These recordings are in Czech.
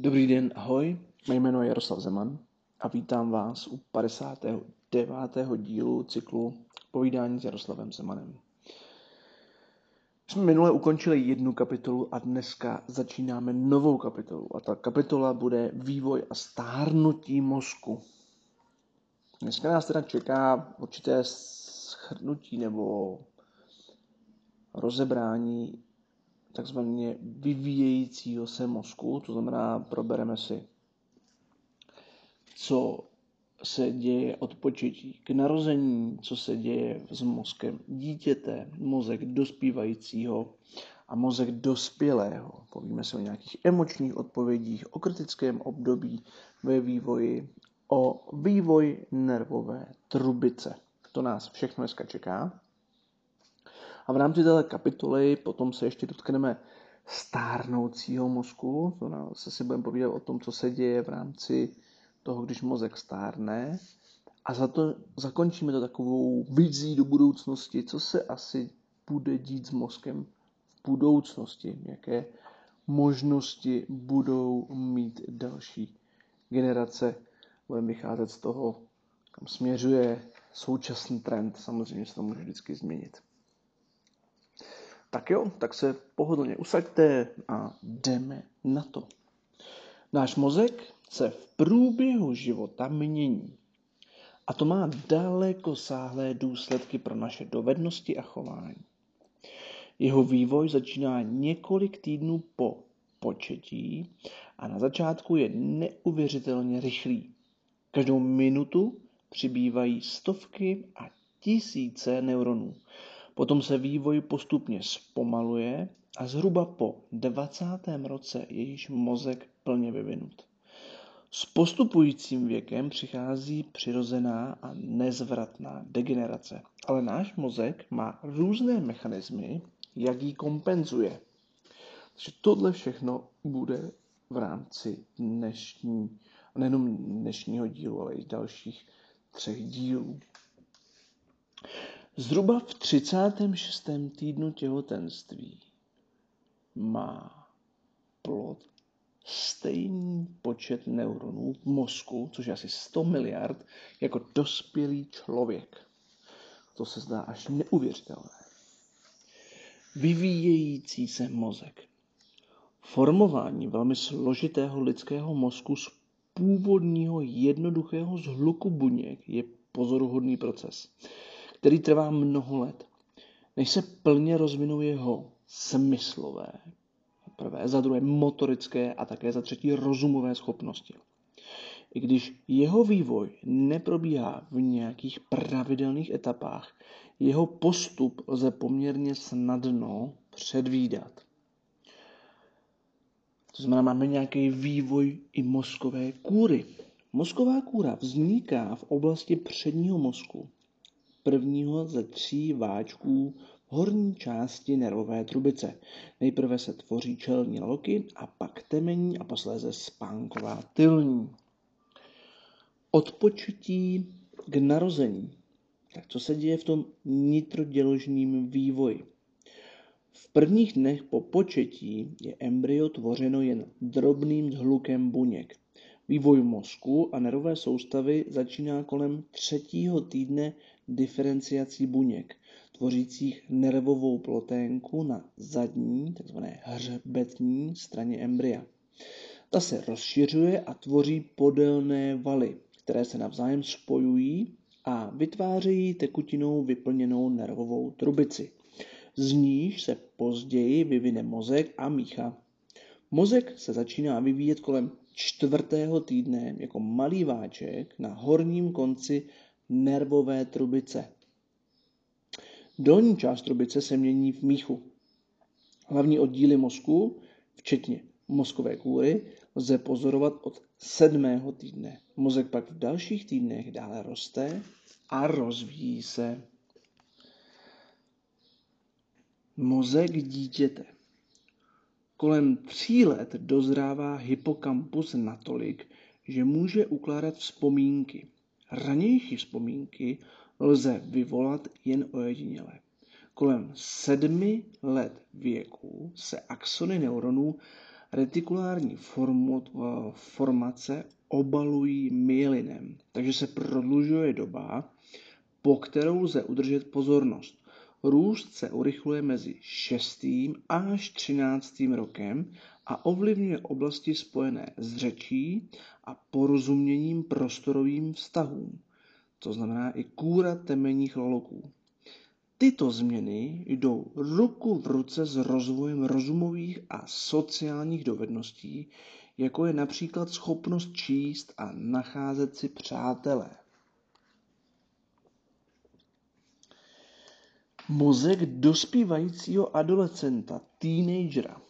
Dobrý den, ahoj. Mé jméno je Jaroslav Zeman a vítám vás u 59. dílu cyklu Povídání s Jaroslavem Zemanem. Jsme minule ukončili jednu kapitolu a dneska začínáme novou kapitolu. A ta kapitola bude vývoj a stárnutí mozku. Dneska nás teda čeká určité schrnutí nebo rozebrání takzvaně vyvíjejícího se mozku, to znamená, probereme si, co se děje od početí k narození, co se děje s mozkem dítěte, mozek dospívajícího a mozek dospělého. Povíme si o nějakých emočních odpovědích, o kritickém období ve vývoji, o vývoj nervové trubice. To nás všechno dneska čeká. A v rámci této kapitoly potom se ještě dotkneme stárnoucího mozku, to se si budeme povídat o tom, co se děje v rámci toho, když mozek stárne. A za to zakončíme to takovou vizí do budoucnosti, co se asi bude dít s mozkem v budoucnosti, jaké možnosti budou mít další generace. Budeme vycházet z toho, kam směřuje současný trend. Samozřejmě se to může vždycky změnit. Tak jo, tak se pohodlně usaďte a jdeme na to. Náš mozek se v průběhu života mění. A to má daleko sáhlé důsledky pro naše dovednosti a chování. Jeho vývoj začíná několik týdnů po početí a na začátku je neuvěřitelně rychlý. Každou minutu přibývají stovky a tisíce neuronů. Potom se vývoj postupně zpomaluje a zhruba po 20. roce je již mozek plně vyvinut. S postupujícím věkem přichází přirozená a nezvratná degenerace. Ale náš mozek má různé mechanismy, jak ji kompenzuje. Takže tohle všechno bude v rámci dnešní, nejenom dnešního dílu, ale i dalších třech dílů. Zhruba v 36. týdnu těhotenství má plod stejný počet neuronů v mozku, což je asi 100 miliard, jako dospělý člověk. To se zdá až neuvěřitelné. Vyvíjející se mozek. Formování velmi složitého lidského mozku z původního jednoduchého zhluku buněk je pozoruhodný proces který trvá mnoho let, než se plně rozvinou jeho smyslové, prvé, za druhé motorické a také za třetí rozumové schopnosti. I když jeho vývoj neprobíhá v nějakých pravidelných etapách, jeho postup lze poměrně snadno předvídat. To znamená, máme nějaký vývoj i mozkové kůry. Mozková kůra vzniká v oblasti předního mozku prvního ze tří váčků v horní části nervové trubice. Nejprve se tvoří čelní loky a pak temení a posléze spánková tylní. Odpočutí k narození. Tak co se děje v tom nitroděložním vývoji? V prvních dnech po početí je embryo tvořeno jen drobným zhlukem buněk. Vývoj mozku a nervové soustavy začíná kolem třetího týdne diferenciací buněk, tvořících nervovou ploténku na zadní, takzvané hřbetní straně embrya. Ta se rozšiřuje a tvoří podélné valy, které se navzájem spojují a vytvářejí tekutinou vyplněnou nervovou trubici. Z níž se později vyvine mozek a mícha. Mozek se začíná vyvíjet kolem čtvrtého týdne jako malý váček na horním konci nervové trubice. Dolní část trubice se mění v míchu. Hlavní oddíly mozku, včetně mozkové kůry, lze pozorovat od sedmého týdne. Mozek pak v dalších týdnech dále roste a rozvíjí se. Mozek dítěte. Kolem tří let dozrává hypokampus natolik, že může ukládat vzpomínky. Ranější vzpomínky lze vyvolat jen ojediněle. Kolem sedmi let věku se axony neuronů retikulární formace obalují myelinem, takže se prodlužuje doba, po kterou lze udržet pozornost. Růst se urychluje mezi 6. až 13. rokem a ovlivňuje oblasti spojené s řečí a porozuměním prostorovým vztahům, to znamená i kůra temenních laloků. Tyto změny jdou ruku v ruce s rozvojem rozumových a sociálních dovedností, jako je například schopnost číst a nacházet si přátelé. Mozek dospívajícího adolescenta, teenagera.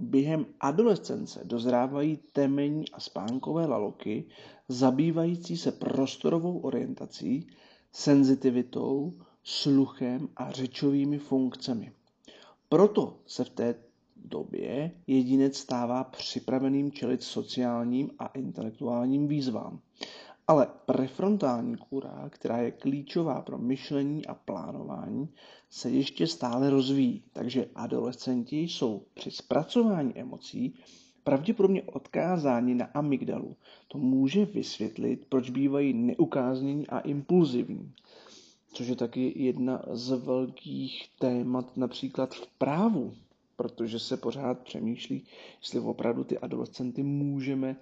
Během adolescence dozrávají temení a spánkové laloky, zabývající se prostorovou orientací, senzitivitou, sluchem a řečovými funkcemi. Proto se v té době jedinec stává připraveným čelit sociálním a intelektuálním výzvám. Ale prefrontální kůra, která je klíčová pro myšlení a plánování, se ještě stále rozvíjí, takže adolescenti jsou při zpracování emocí pravděpodobně odkázáni na amygdalu. To může vysvětlit, proč bývají neukáznění a impulzivní což je taky jedna z velkých témat například v právu, protože se pořád přemýšlí, jestli opravdu ty adolescenty můžeme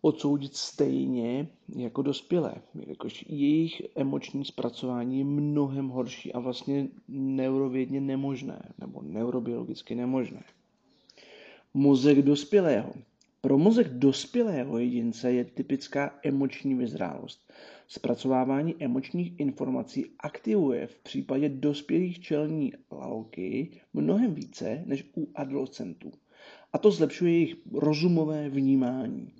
odsoudit stejně jako dospělé, jakož jejich emoční zpracování je mnohem horší a vlastně neurovědně nemožné, nebo neurobiologicky nemožné. Mozek dospělého. Pro mozek dospělého jedince je typická emoční vyzrálost. Zpracovávání emočních informací aktivuje v případě dospělých čelní lalky mnohem více než u adolescentů. A to zlepšuje jejich rozumové vnímání.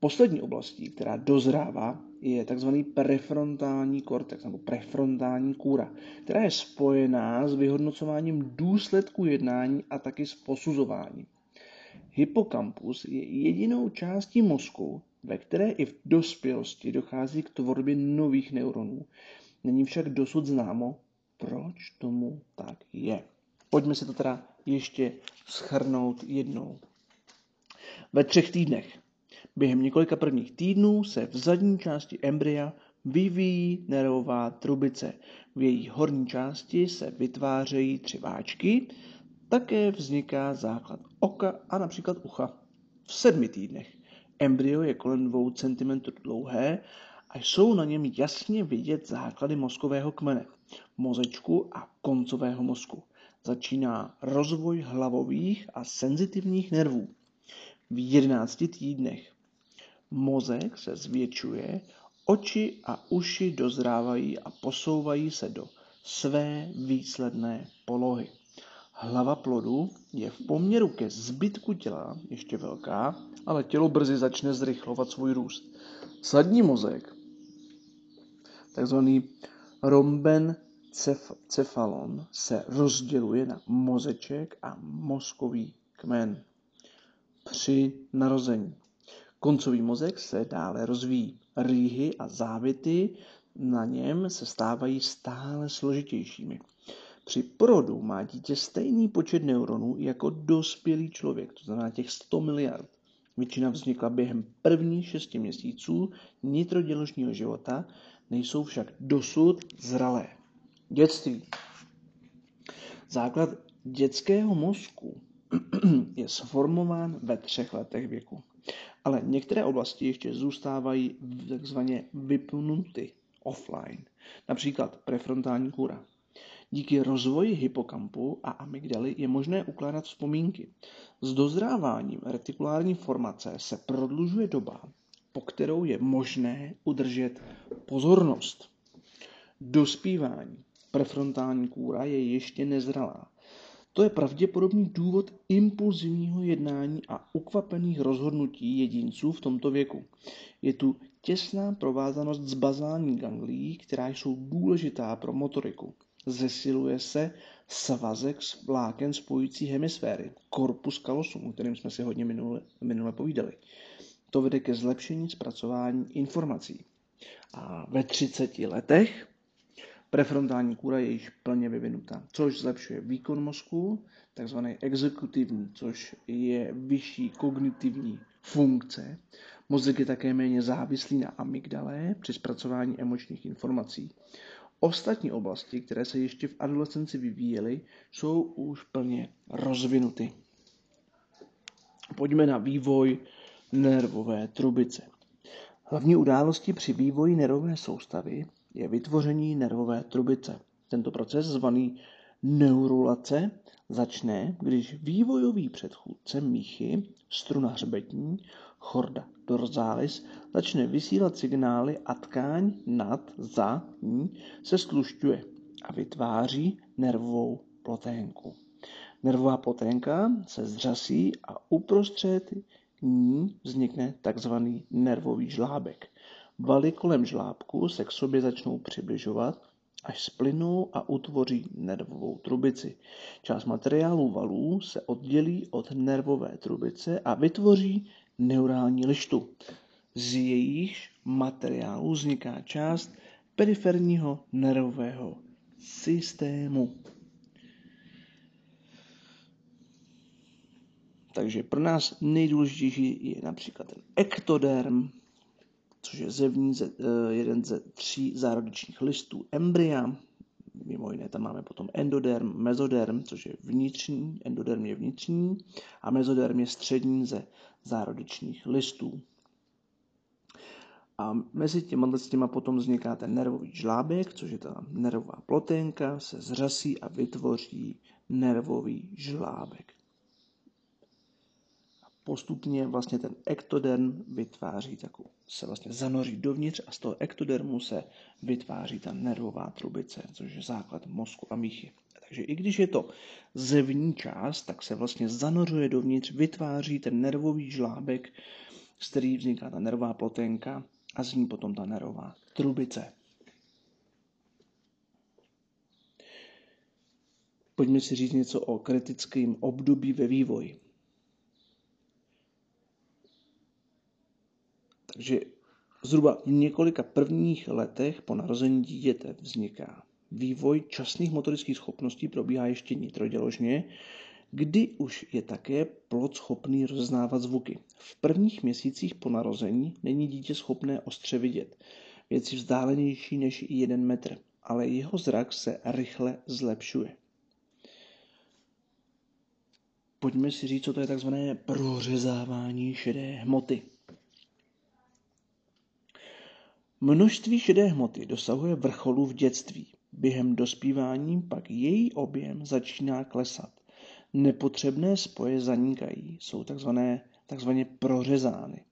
Poslední oblastí, která dozrává, je tzv. prefrontální kortex nebo prefrontální kůra, která je spojená s vyhodnocováním důsledků jednání a taky s posuzováním. Hippocampus je jedinou částí mozku, ve které i v dospělosti dochází k tvorbě nových neuronů. Není však dosud známo, proč tomu tak je. Pojďme si to teda ještě schrnout jednou. Ve třech týdnech. Během několika prvních týdnů se v zadní části embrya vyvíjí nervová trubice. V její horní části se vytvářejí tři váčky, také vzniká základ oka a například ucha. V sedmi týdnech Embryo je kolem 2 cm dlouhé a jsou na něm jasně vidět základy mozkového kmene, mozečku a koncového mozku. Začíná rozvoj hlavových a senzitivních nervů. V 11 týdnech mozek se zvětšuje, oči a uši dozrávají a posouvají se do své výsledné polohy. Hlava plodu je v poměru ke zbytku těla ještě velká, ale tělo brzy začne zrychlovat svůj růst. Sadní mozek, takzvaný romben cefalon, se rozděluje na mozeček a mozkový kmen při narození. Koncový mozek se dále rozvíjí. Rýhy a závity na něm se stávají stále složitějšími. Při porodu má dítě stejný počet neuronů jako dospělý člověk, to znamená těch 100 miliard. Většina vznikla během prvních šesti měsíců nitroděložního života, nejsou však dosud zralé. Dětství. Základ dětského mozku je sformován ve třech letech věku. Ale některé oblasti ještě zůstávají takzvaně vypnuty offline. Například prefrontální kůra. Díky rozvoji hypokampu a amygdaly je možné ukládat vzpomínky. S dozráváním retikulární formace se prodlužuje doba, po kterou je možné udržet pozornost. Dospívání prefrontální kůra je ještě nezralá. To je pravděpodobný důvod impulzivního jednání a ukvapených rozhodnutí jedinců v tomto věku. Je tu těsná provázanost s bazální ganglií, která jsou důležitá pro motoriku zesiluje se svazek z vláken spojující hemisféry, corpus callosum, o kterém jsme si hodně minule, minule povídali. To vede ke zlepšení zpracování informací. A ve 30 letech Prefrontální kůra je již plně vyvinutá, což zlepšuje výkon mozku, takzvaný exekutivní, což je vyšší kognitivní funkce. Mozek je také méně závislý na amygdale při zpracování emočních informací. Ostatní oblasti, které se ještě v adolescenci vyvíjely, jsou už plně rozvinuty. Pojďme na vývoj nervové trubice. Hlavní událostí při vývoji nervové soustavy je vytvoření nervové trubice. Tento proces, zvaný neurulace, začne, když vývojový předchůdce míchy, struna hřbetní, chorda dorsalis, začne vysílat signály a tkáň nad, za ní se sklušťuje a vytváří nervovou ploténku. Nervová ploténka se zřasí a uprostřed ní vznikne takzvaný nervový žlábek. Valy kolem žlábku se k sobě začnou přibližovat, až splynou a utvoří nervovou trubici. Část materiálu valů se oddělí od nervové trubice a vytvoří neurální lištu. Z jejich materiálu vzniká část periferního nervového systému. Takže pro nás nejdůležitější je například ten ektoderm, což je zevní, eh, jeden ze tří zárodečních listů embrya. Mimo jiné tam máme potom endoderm, mezoderm, což je vnitřní, endoderm je vnitřní a mezoderm je střední ze zárodečních listů. A mezi těma, s těma potom vzniká ten nervový žlábek, což je ta nervová ploténka, se zřasí a vytvoří nervový žlábek postupně vlastně ten ektoderm vytváří takovou, se vlastně zanoří dovnitř a z toho ektodermu se vytváří ta nervová trubice, což je základ mozku a míchy. Takže i když je to zevní část, tak se vlastně zanořuje dovnitř, vytváří ten nervový žlábek, z který vzniká ta nervová ploténka a z ní potom ta nervová trubice. Pojďme si říct něco o kritickém období ve vývoji. Takže zhruba v několika prvních letech po narození dítěte vzniká vývoj časných motorických schopností probíhá ještě nitroděložně, kdy už je také plod schopný rozeznávat zvuky. V prvních měsících po narození není dítě schopné ostře vidět. Věci vzdálenější než i jeden metr, ale jeho zrak se rychle zlepšuje. Pojďme si říct, co to je takzvané prořezávání šedé hmoty. Množství šedé hmoty dosahuje vrcholu v dětství. Během dospívání pak její objem začíná klesat. Nepotřebné spoje zanikají, jsou takzvané, takzvaně prořezány.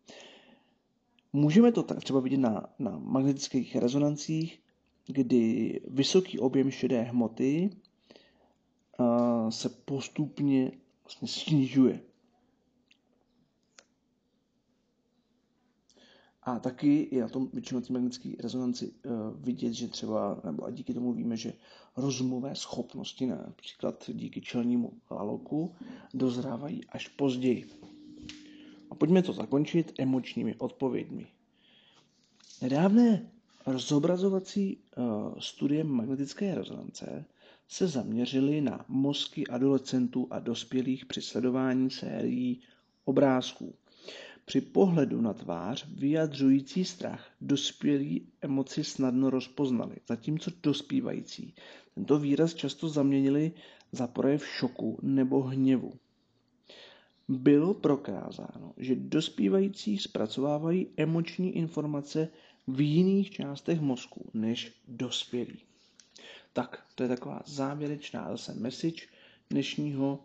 Můžeme to tak třeba vidět na, na magnetických rezonancích, kdy vysoký objem šedé hmoty se postupně vlastně snižuje. A taky je na tom většinou té magnetické rezonanci uh, vidět, že třeba, nebo a díky tomu víme, že rozumové schopnosti, například díky čelnímu laloku, dozrávají až později. A pojďme to zakončit emočními odpověďmi. Nedávné zobrazovací uh, studie magnetické rezonance se zaměřily na mozky adolescentů a dospělých při sledování sérií obrázků. Při pohledu na tvář vyjadřující strach dospělí emoci snadno rozpoznali, zatímco dospívající tento výraz často zaměnili za projev šoku nebo hněvu. Bylo prokázáno, že dospívající zpracovávají emoční informace v jiných částech mozku než dospělí. Tak, to je taková závěrečná zase message dnešního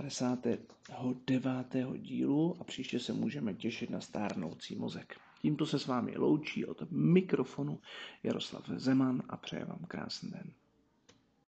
59. dílu a příště se můžeme těšit na stárnoucí mozek. Tímto se s vámi loučí od mikrofonu Jaroslav Zeman a přeje vám krásný den.